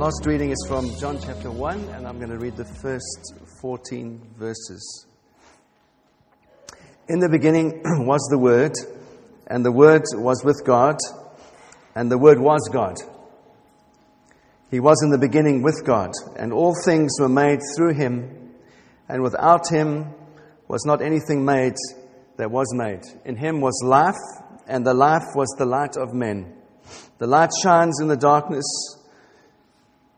last reading is from John chapter 1, and I'm going to read the first 14 verses. In the beginning was the Word, and the Word was with God, and the Word was God. He was in the beginning with God, and all things were made through him, and without him was not anything made that was made. In him was life, and the life was the light of men. The light shines in the darkness,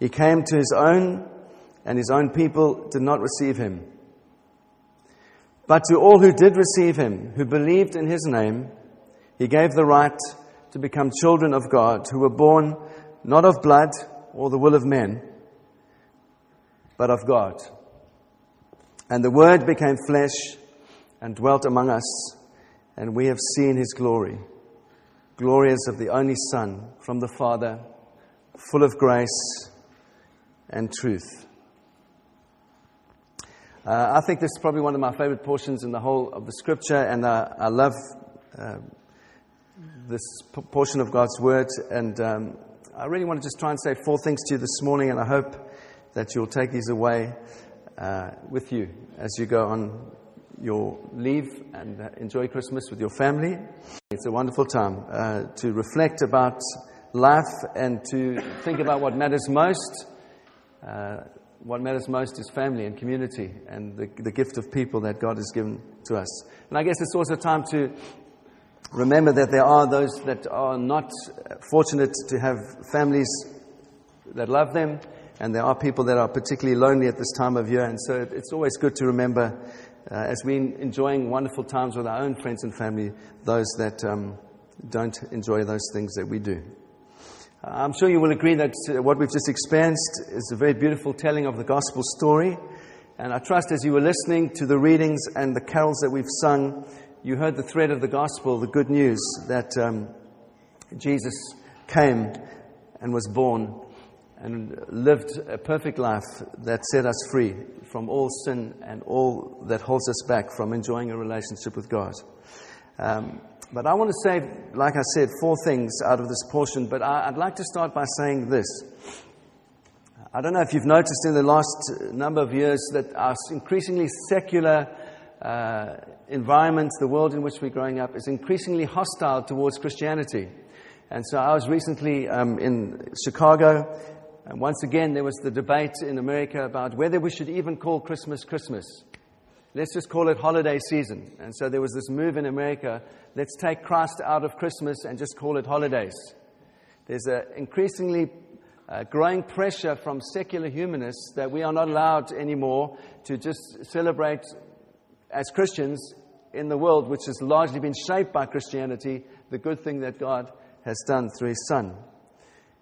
He came to his own, and his own people did not receive him. But to all who did receive him, who believed in his name, he gave the right to become children of God, who were born not of blood or the will of men, but of God. And the Word became flesh and dwelt among us and we have seen his glory. As of the only Son from the Father, full of grace and truth. Uh, I think this is probably one of my favorite portions in the whole of the scripture, and uh, I love uh, this p- portion of God's word. And um, I really want to just try and say four things to you this morning, and I hope that you'll take these away uh, with you as you go on your leave and enjoy Christmas with your family. It's a wonderful time uh, to reflect about life and to think about what matters most. Uh, what matters most is family and community and the, the gift of people that God has given to us. And I guess it's also time to remember that there are those that are not fortunate to have families that love them, and there are people that are particularly lonely at this time of year. And so it's always good to remember uh, as we're enjoying wonderful times with our own friends and family, those that um, don't enjoy those things that we do. I'm sure you will agree that uh, what we've just experienced is a very beautiful telling of the gospel story. And I trust as you were listening to the readings and the carols that we've sung, you heard the thread of the gospel, the good news that um, Jesus came and was born and lived a perfect life that set us free from all sin and all that holds us back from enjoying a relationship with God. Um, but I want to say, like I said, four things out of this portion, but I, would like to start by saying this. I don't know if you've noticed in the last number of years that our increasingly secular uh, environment, the world in which we're growing up, is increasingly hostile towards Christianity. And so I was recently um, in Chicago and once again, there was the debate in America about whether we should even call Christmas Christmas. Let's just call it holiday season. And so there was this move in America let's take Christ out of Christmas and just call it holidays. There's an increasingly uh, growing pressure from secular humanists that we are not allowed anymore to just celebrate as Christians in the world, which has largely been shaped by Christianity, the good thing that God has done through His Son.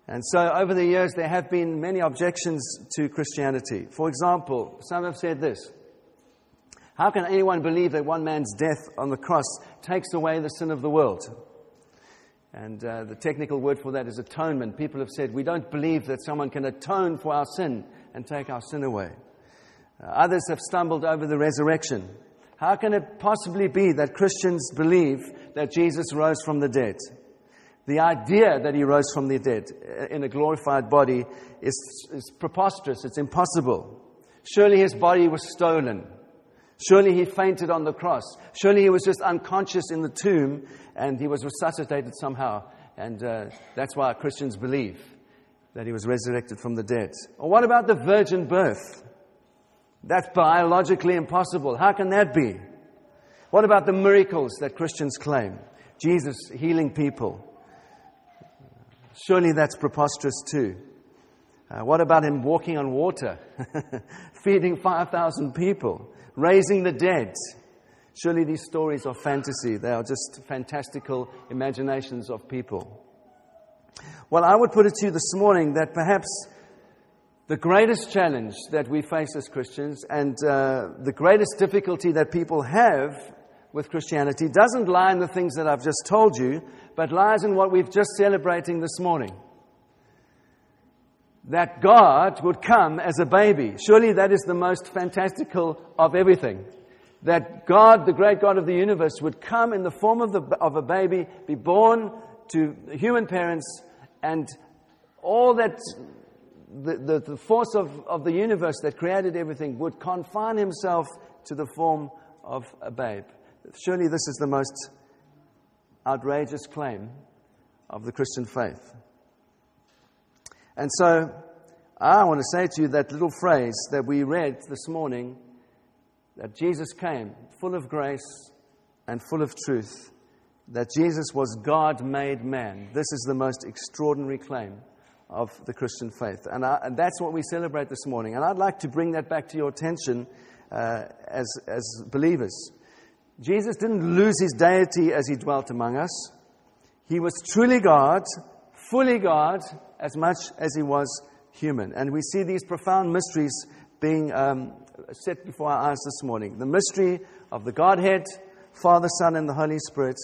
And so, over the years, there have been many objections to Christianity. For example, some have said this How can anyone believe that one man's death on the cross takes away the sin of the world? And uh, the technical word for that is atonement. People have said, We don't believe that someone can atone for our sin and take our sin away. Uh, others have stumbled over the resurrection. How can it possibly be that Christians believe that Jesus rose from the dead? The idea that he rose from the dead uh, in a glorified body is, is preposterous. It's impossible. Surely his body was stolen. Surely he fainted on the cross. Surely he was just unconscious in the tomb and he was resuscitated somehow. And uh, that's why Christians believe that he was resurrected from the dead. Or what about the virgin birth? That's biologically impossible. How can that be? What about the miracles that Christians claim? Jesus healing people, Surely that's preposterous too. Uh, what about him walking on water, feeding 5,000 people, raising the dead? Surely these stories are fantasy. They are just fantastical imaginations of people. Well, I would put it to you this morning that perhaps The greatest challenge that we face as Christians and uh, the greatest difficulty that people have with Christianity doesn't lie in the things that I've just told you, but lies in what we've just celebrating this morning. That God would come as a baby. Surely that is the most fantastical of everything. That God, the great God of the universe, would come in the form of, the, of a baby, be born to human parents, and all that the, the, the force of, of the universe that created everything would confine himself to the form of a babe. Surely this is the most outrageous claim of the Christian faith. And so I want to say to you that little phrase that we read this morning that Jesus came full of grace and full of truth, that Jesus was God made man. This is the most extraordinary claim of the Christian faith. And, I, and, that's what we celebrate this morning. And I'd like to bring that back to your attention uh, as, as believers. Jesus didn't lose his deity as he dwelt among us. He was truly God, fully God, as much as he was human. And we see these profound mysteries being um, set before our eyes this morning the mystery of the Godhead, Father, Son, and the Holy Spirit,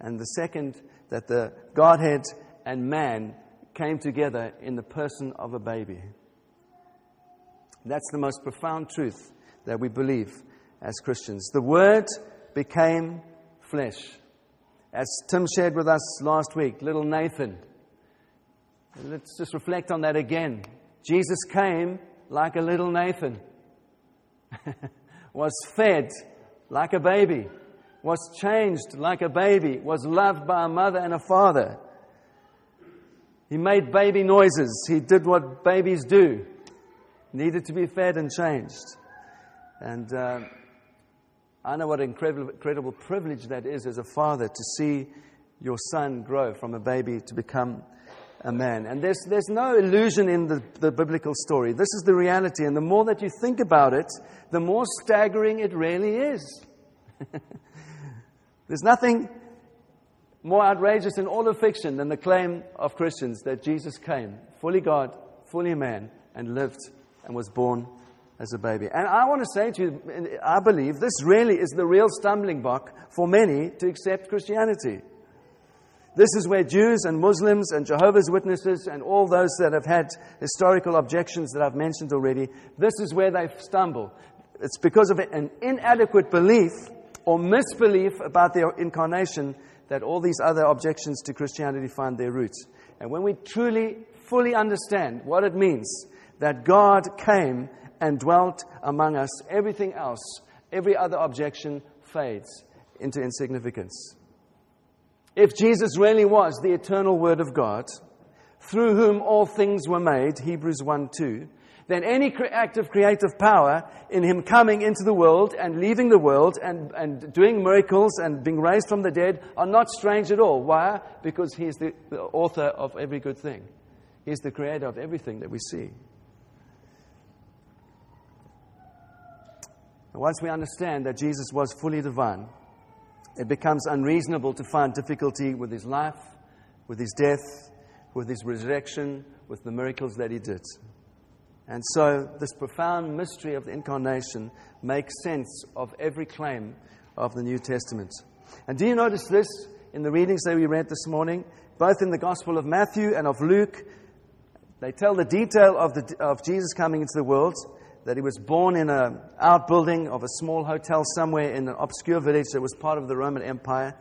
and the second, that the Godhead and man came together in the person of a baby. That's the most profound truth that we believe as Christians. The Word became flesh. As Tim shared with us last week, little Nathan. Let's just reflect on that again. Jesus came like a little Nathan, was fed like a baby, was changed like a baby, was loved by a mother and a father. He made baby noises. He did what babies do. Needed to be fed and changed. And uh, I know what an incredible, incredible privilege that is as a father to see your son grow from a baby to become a man. And there's, there's no illusion in the, the biblical story. This is the reality. And the more that you think about it, the more staggering it really is. there's nothing more outrageous in all of fiction than the claim of Christians that Jesus came, fully God, fully man, and lived and was born as a baby. And I want to say to you, I believe this really is the real stumbling block for many to accept Christianity. This is where Jews and Muslims and Jehovah's Witnesses and all those that have had historical objections that I've mentioned already, this is where they stumble. It's because of an inadequate belief or misbelief about the incarnation that all these other objections to Christianity find their roots. And when we truly, fully understand what it means that God came and dwelt among us, everything else, every other objection fades into insignificance. If Jesus really was the eternal Word of God, through whom all things were made, Hebrews 1 2, then any act of creative power in him coming into the world and leaving the world and, and doing miracles and being raised from the dead are not strange at all. Why? Because he is the, the author of every good thing, he is the creator of everything that we see. And once we understand that Jesus was fully divine, it becomes unreasonable to find difficulty with his life, with his death, with his resurrection, with the miracles that he did. And so, this profound mystery of the incarnation makes sense of every claim of the New Testament. And do you notice this in the readings that we read this morning? Both in the Gospel of Matthew and of Luke, they tell the detail of, the, of Jesus coming into the world that he was born in an outbuilding of a small hotel somewhere in an obscure village that was part of the Roman Empire.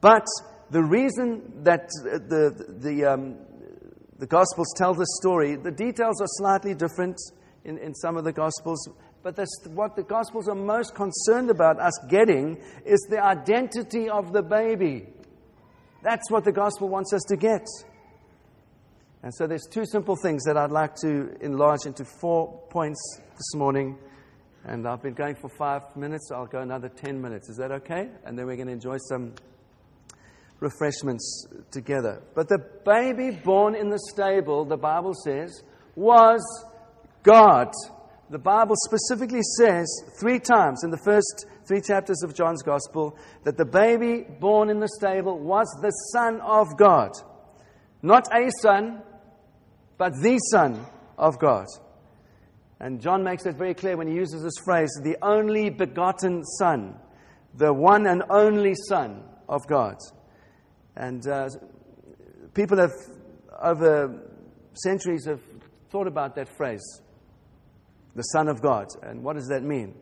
But the reason that the, the, um, the Gospels tell this story, the details are slightly different in, in some of the Gospels, but this, what the Gospels are most concerned about us getting is the identity of the baby. That's what the Gospel wants us to get. And so there's two simple things that I'd like to enlarge into four points this morning. And I've been going for five minutes. I'll go another 10 minutes. Is that okay? And then we're going to enjoy some refreshments together. But the baby born in the stable, the Bible says, was God. The Bible specifically says three times in the first three chapters of John's Gospel that the baby born in the stable was the Son of God. Not a son, but the Son of God. And John makes that very clear when he uses this phrase the only begotten Son, the one and only Son of God. And uh, people have, over centuries, have thought about that phrase, the Son of God. And what does that mean?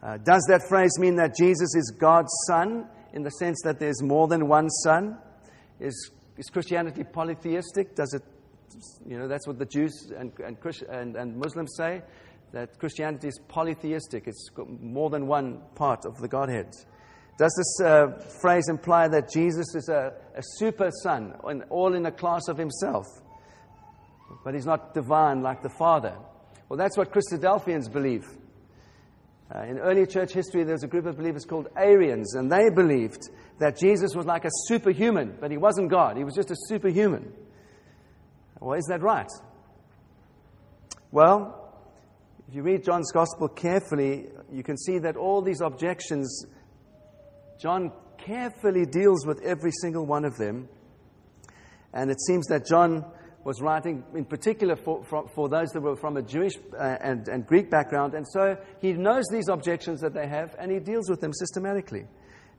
Uh, does that phrase mean that Jesus is God's Son in the sense that there's more than one Son? Is, is Christianity polytheistic? Does it you know, that's what the Jews and, and, and, and Muslims say, that Christianity is polytheistic. It's more than one part of the Godhead. Does this uh, phrase imply that Jesus is a, a super son, all in a class of himself? But he's not divine like the Father. Well, that's what Christadelphians believe. Uh, in early church history, there was a group of believers called Arians, and they believed that Jesus was like a superhuman, but he wasn't God. He was just a superhuman. Well, is that right? Well, if you read John's Gospel carefully, you can see that all these objections, John carefully deals with every single one of them. And it seems that John was writing in particular for, for, for those that were from a Jewish uh, and, and Greek background. And so he knows these objections that they have and he deals with them systematically.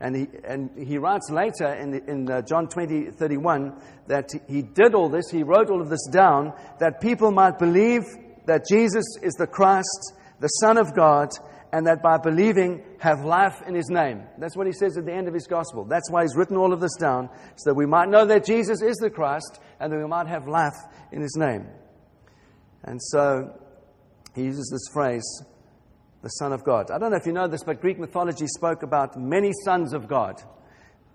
And he, and he writes later in, in John 20, 31 that he did all this, he wrote all of this down, that people might believe that Jesus is the Christ, the Son of God, and that by believing have life in his name. That's what he says at the end of his gospel. That's why he's written all of this down, so that we might know that Jesus is the Christ and that we might have life in his name. And so he uses this phrase, the Son of God. I don't know if you know this, but Greek mythology spoke about many sons of God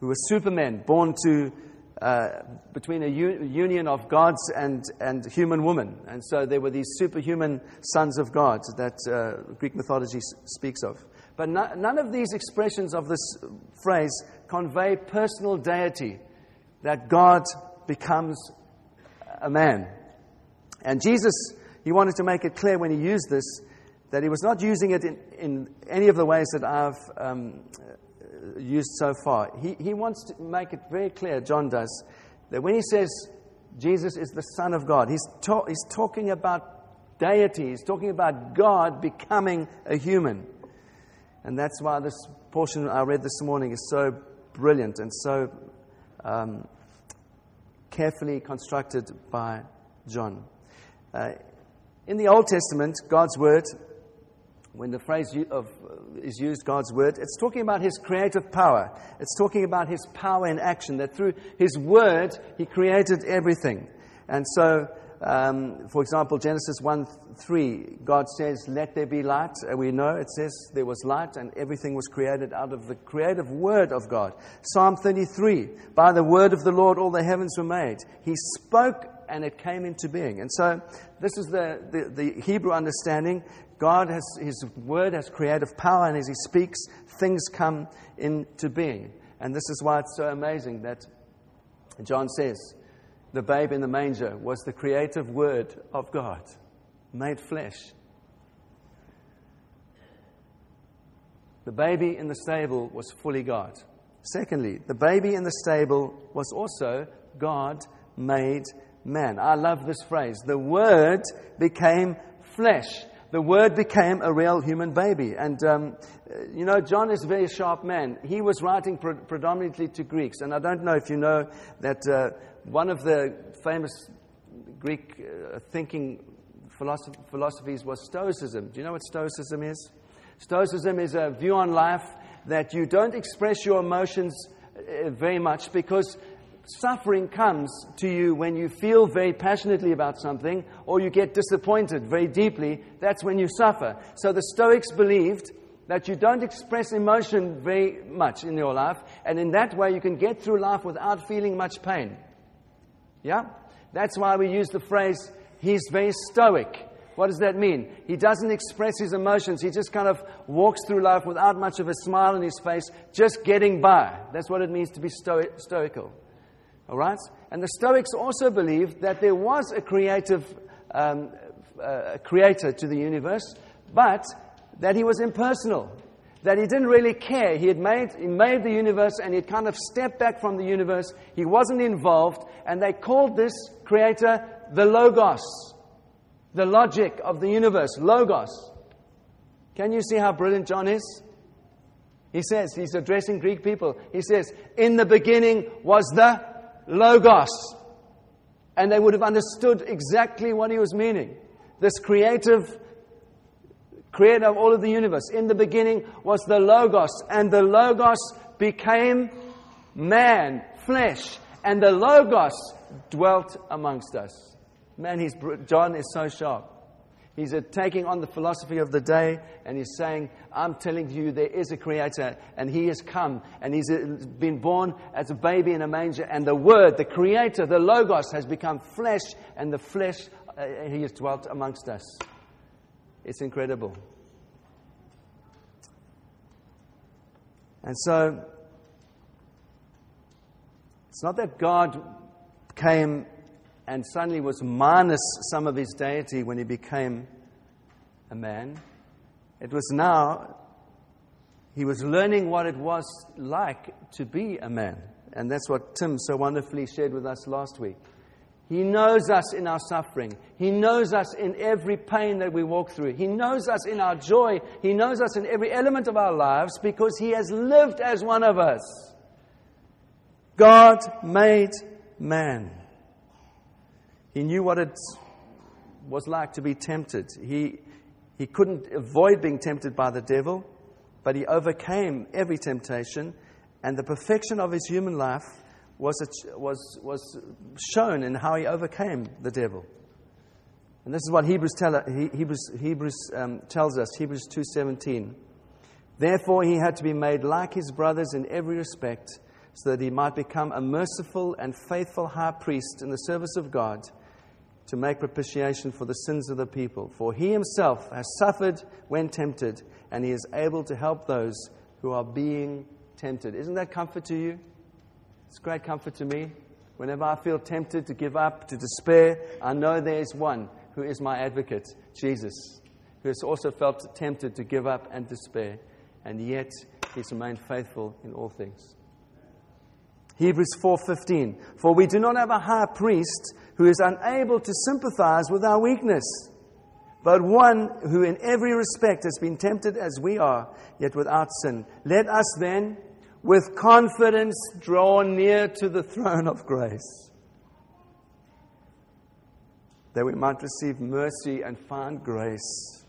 who were supermen born to uh, between a u- union of gods and, and human woman. And so there were these superhuman sons of God that uh, Greek mythology s- speaks of. But no- none of these expressions of this phrase convey personal deity, that God becomes a man. And Jesus, he wanted to make it clear when he used this that he was not using it in, in any of the ways that I've um, used so far. He, he wants to make it very clear, John does, that when he says Jesus is the Son of God, he's, ta- he's talking about deity, he's talking about God becoming a human. And that's why this portion I read this morning is so brilliant and so um, carefully constructed by John. Uh, in the Old Testament, God's Word when the phrase of, uh, is used, God's word, it's talking about his creative power. It's talking about his power in action, that through his word, he created everything. And so, um, for example, Genesis 1 3, God says, Let there be light. And we know it says there was light, and everything was created out of the creative word of God. Psalm 33, By the word of the Lord, all the heavens were made. He spoke, and it came into being. And so, this is the, the, the Hebrew understanding. God has, His word has creative power, and as He speaks, things come into being. And this is why it's so amazing that John says the babe in the manger was the creative word of God made flesh. The baby in the stable was fully God. Secondly, the baby in the stable was also God made man. I love this phrase. The Word became flesh the Word became a real human baby. And, um, you know, John is a very sharp man. He was writing pre- predominantly to Greeks. And I don't know if you know that uh, one of the famous Greek uh, thinking philosoph- philosophies was Stoicism. Do you know what Stoicism is? Stoicism is a view on life that you don't express your emotions uh, very much because Suffering comes to you when you feel very passionately about something or you get disappointed very deeply. That's when you suffer. So the Stoics believed that you don't express emotion very much in your life, and in that way you can get through life without feeling much pain. Yeah? That's why we use the phrase, he's very stoic. What does that mean? He doesn't express his emotions. He just kind of walks through life without much of a smile on his face, just getting by. That's what it means to be stoical. All right? And the Stoics also believed that there was a creative um, uh, creator to the universe, but that he was impersonal, that he didn't really care. He had made, he made the universe and he'd kind of stepped back from the universe. He wasn't involved, and they called this creator the Logos. the logic of the universe, Logos. Can you see how brilliant John is? He says, he's addressing Greek people. He says, In the beginning was the Logos. And they would have understood exactly what he was meaning. This creative creator of all of the universe. In the beginning was the Logos, and the Logos became man, flesh, and the Logos dwelt amongst us. Man, he's, John is so sharp. He's taking on the philosophy of the day and he's saying, I'm telling you, there is a creator and he has come and he's been born as a baby in a manger. And the word, the creator, the Logos, has become flesh and the flesh, uh, he has dwelt amongst us. It's incredible. And so, it's not that God came and suddenly was minus some of his deity when he became a man. It was now he was learning what it was like to be a man. And that's what Tim so wonderfully shared with us last week. He knows us in our suffering. He knows us in every pain that we walk through. He knows us in our joy. He knows us in every element of our lives because He has lived as one of us. God made man. He knew what it was like to be tempted. He, he couldn't avoid being tempted by the devil, but he overcame every temptation, and the perfection of his human life was, was, was shown in how he overcame the devil. And this is what Hebrews, tell, Hebrews, Hebrews um, tells us, Hebrews 2.17. Therefore he had to be made like his brothers in every respect, so that he might become a merciful and faithful high priest in the service of God, to make propitiation for the sins of the people. For he himself has suffered when tempted, and he is able to help those who are being tempted. Isn't that comfort to you? It's great comfort to me. Whenever I feel tempted to give up, to despair, I know there is one who is my advocate, Jesus, who has also felt tempted to give up and despair, and yet he's remained faithful in all things. Hebrews 4:15 For we do not have a high priest who is unable to sympathize with our weakness, but one who in every respect has been tempted as we are, yet without sin. Let us then, with confidence, draw near to the throne of grace, that we might receive mercy and find grace.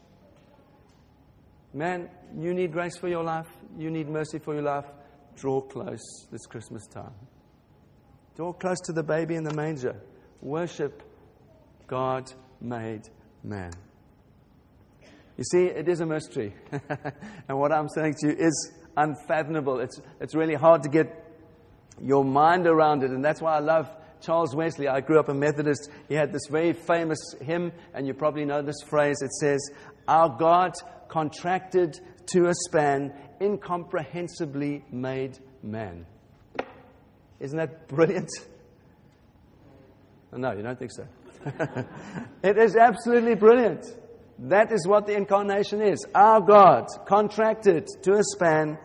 Man, you need grace for your life, you need mercy for your life. Draw close this Christmas time. Draw close to the baby in the manger worship God made man. You see, it is a mystery. and what I'm saying to you is unfathomable. It's, it's really hard to get your mind around it. And that's why I love Charles Wesley. I grew up a Methodist. He had this very famous hymn, and you probably know this phrase. It says, Our God contracted to a span, incomprehensibly made man. Isn't that brilliant? No, you don't think so. it is absolutely brilliant. That is what the incarnation is. Our God contracted to a span,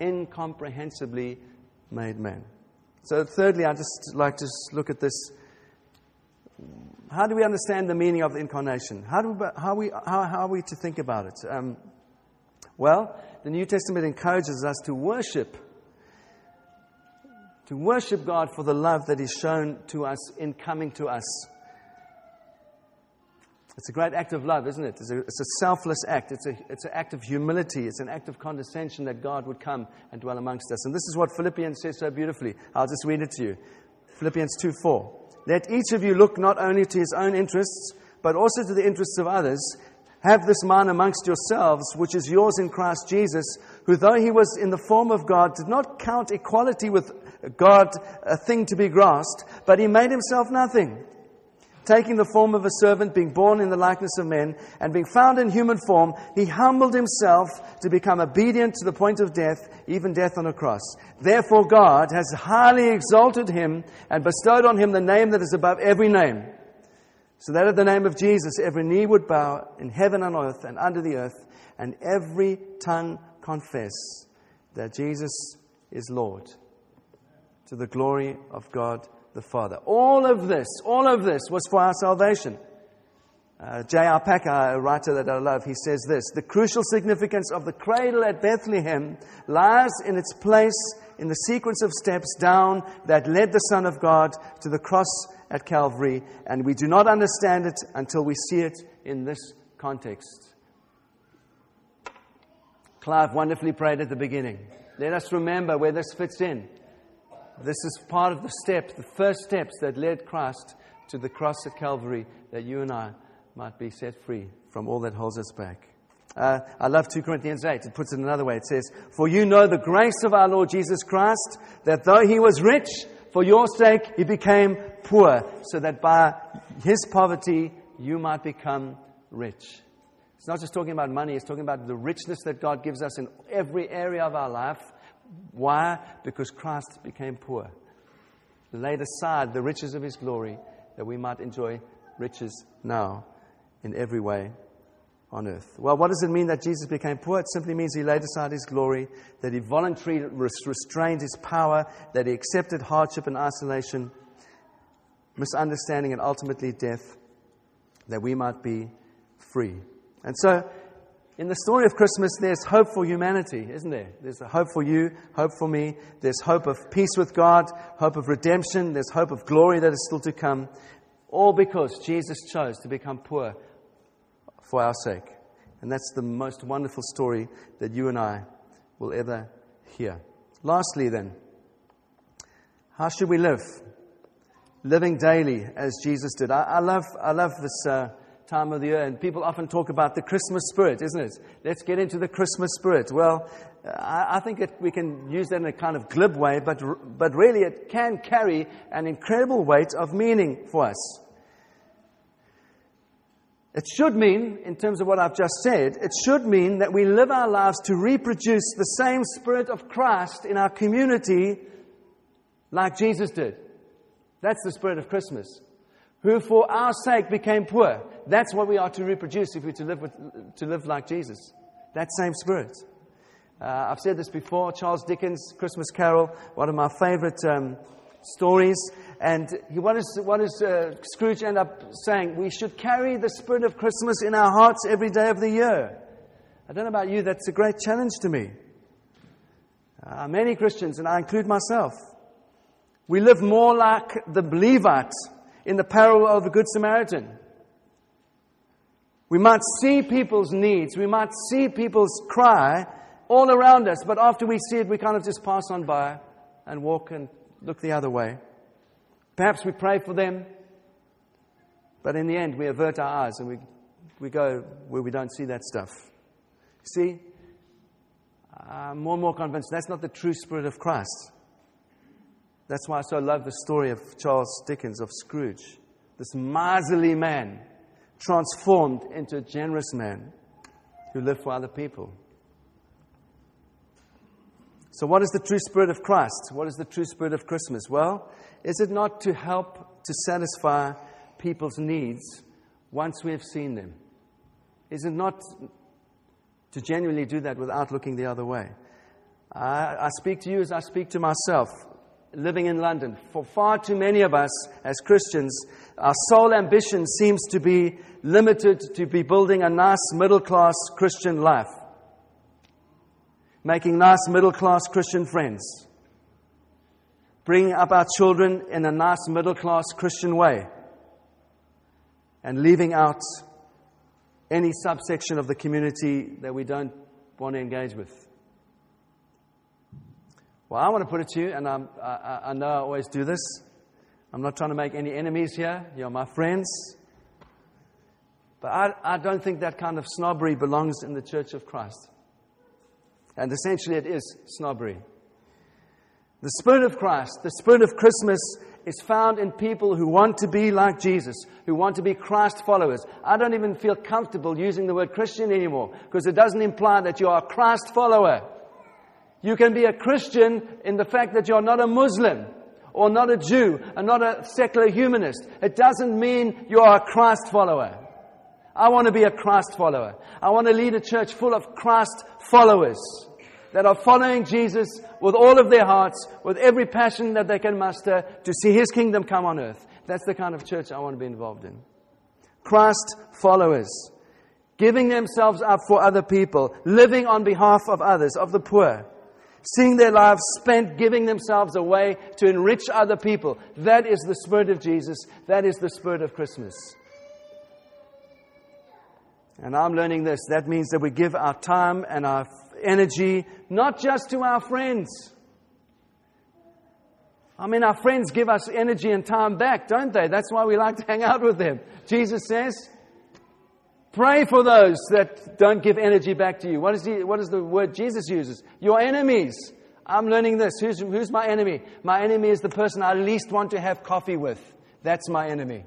incomprehensibly made man. So, thirdly, I just like to look at this. How do we understand the meaning of the incarnation? How, do we, how, we, how, how are we to think about it? Um, well, the New Testament encourages us to worship to worship God for the love that is shown to us in coming to us. It's a great act of love, isn't it? It's a, it's a, selfless act. It's, a, it's an act of humility. It's an act of condescension that God would come and dwell amongst us. And this is what Philippians says so beautifully. I'll just read it to you. Philippians 2 4. Let each of you look not only to his own interests, but also to the interests of others. Have this mind amongst yourselves, which is yours in Christ Jesus, who, though he was in the form of God, did not count equality with God a thing to be grasped, but he made himself nothing. Taking the form of a servant, being born in the likeness of men, and being found in human form, he humbled himself to become obedient to the point of death, even death on a cross. Therefore, God has highly exalted him and bestowed on him the name that is above every name. So that at the name of Jesus, every knee would bow in heaven and earth and under the earth, and every tongue confess that Jesus is Lord to the glory of God the Father. All of this, all of this was for our salvation. Uh, J.I. Packer, a writer that I love, he says this The crucial significance of the cradle at Bethlehem lies in its place in the sequence of steps down that led the Son of God to the cross at Calvary, and we do not understand it until we see it in this context. Clive wonderfully prayed at the beginning. Let us remember where this fits in. This is part of the steps, the first steps that led Christ to the cross at Calvary, that you and I might be set free from all that holds us back. Uh, I love 2 Corinthians 8. It puts it another way. It says, For you know the grace of our Lord Jesus Christ, that though he was rich, for your sake he became poor, so that by his poverty you might become rich. It's not just talking about money, it's talking about the richness that God gives us in every area of our life. Why? Because Christ became poor, laid aside the riches of his glory that we might enjoy riches now in every way on earth. Well, what does it mean that Jesus became poor? It simply means he laid aside his glory, that he voluntarily restrained his power, that he accepted hardship and isolation, misunderstanding, and ultimately death, that we might be free. And so, in the story of Christmas, there's hope for humanity, isn't there? There's hope for you, hope for me. There's hope of peace with God, hope of redemption. There's hope of glory that is still to come. All because Jesus chose to become poor for our sake. And that's the most wonderful story that you and I will ever hear. Lastly, then, how should we live? Living daily as Jesus did. I, I love, I love this uh, time of the year, and people often talk about the Christmas spirit, isn't it? Let's get into the Christmas spirit. Well, I, I think it, we can use that in a kind of glib way, but, but really it can carry an incredible weight of meaning for us. It should mean, in terms of what I've just said, it should mean that we live our lives to reproduce the same Spirit of Christ in our community like Jesus did. That's the Spirit of Christmas. Who for our sake became poor. That's what we are to reproduce if we're to live, with, to live like Jesus. That same Spirit. Uh, I've said this before Charles Dickens' Christmas Carol, one of my favorite um, stories. And he, what, is, what does uh, Scrooge end up saying? We should carry the spirit of Christmas in our hearts every day of the year. I don't know about you, that's a great challenge to me. Uh, many Christians, and I include myself, we live more like the Levite in the parable of the Good Samaritan. We might see people's needs, we might see people's cry all around us, but after we see it, we kind of just pass on by and walk and look the other way. Perhaps we pray for them, but in the end, we avert our eyes and we, we go where we don't see that stuff. See, I'm more and more convinced that's not the true spirit of Christ. That's why I so love the story of Charles Dickens, of Scrooge. This miserly man transformed into a generous man who lived for other people. So, what is the true spirit of Christ? What is the true spirit of Christmas? Well, is it not to help to satisfy people's needs once we have seen them? Is it not to genuinely do that without looking the other way? I, I speak to you as I speak to myself, living in London. For far too many of us as Christians, our sole ambition seems to be limited to be building a nice middle class Christian life making nice middle class Christian friends, bringing up our children in a nice middle class Christian way, and leaving out any subsection of the community that we don't want to engage with. Well, I want to put it to you, and um, I, I know I always do this. I'm not trying to make any enemies here. You're my friends. But I, I don't think that kind of snobbery belongs in the church of Christ. And essentially, it is snobbery. The Spirit of Christ, the Spirit of Christmas, is found in people who want to be like Jesus, who want to be Christ followers. I don't even feel comfortable using the word Christian anymore because it doesn't imply that you are a Christ follower. You can be a Christian in the fact that you're not a Muslim or not a Jew and not a secular humanist. It doesn't mean you are a Christ follower. I want to be a Christ follower. I want to lead a church full of Christ followers that are following Jesus with all of their hearts, with every passion that they can muster to see His kingdom come on earth. That's the kind of church I want to be involved in. Christ followers, giving themselves up for other people, living on behalf of others, of the poor, seeing their lives spent giving themselves away to enrich other people. That is the spirit of Jesus. That is the spirit of Christmas. And I'm learning this. That means that we give our time and our energy not just to our friends. I mean, our friends give us energy and time back, don't they? That's why we like to hang out with them. Jesus says, Pray for those that don't give energy back to you. What is, the, what is the word Jesus uses? Your enemies. I'm learning this. Who's, who's my enemy? My enemy is the person I least want to have coffee with. That's my enemy.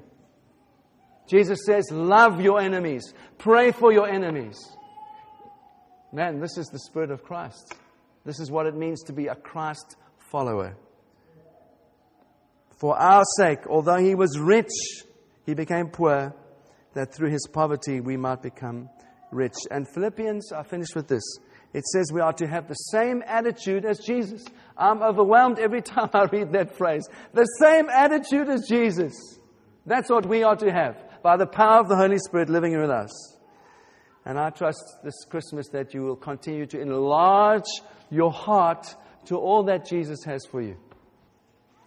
Jesus says, Love your enemies, pray for your enemies. Man, this is the Spirit of Christ. This is what it means to be a Christ follower. For our sake, although he was rich, he became poor, that through his poverty we might become rich. And Philippians, I finish with this. It says we are to have the same attitude as Jesus. I'm overwhelmed every time I read that phrase. The same attitude as Jesus. That's what we are to have by the power of the Holy Spirit living in us. And I trust this Christmas that you will continue to enlarge your heart to all that Jesus has for you,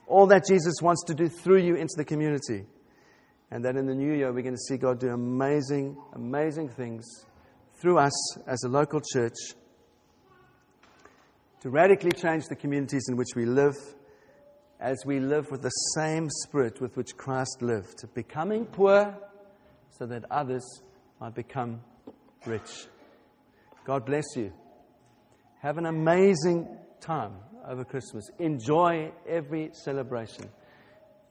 all that Jesus wants to do through you into the community. And that in the new year, we're going to see God do amazing, amazing things through us as a local church to radically change the communities in which we live as we live with the same spirit with which Christ lived, becoming poor so that others might become rich. God bless you. Have an amazing time over Christmas. Enjoy every celebration.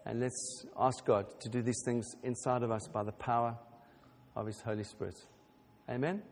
And let's ask God to do these things inside of us by the power of His Holy Spirit. Amen.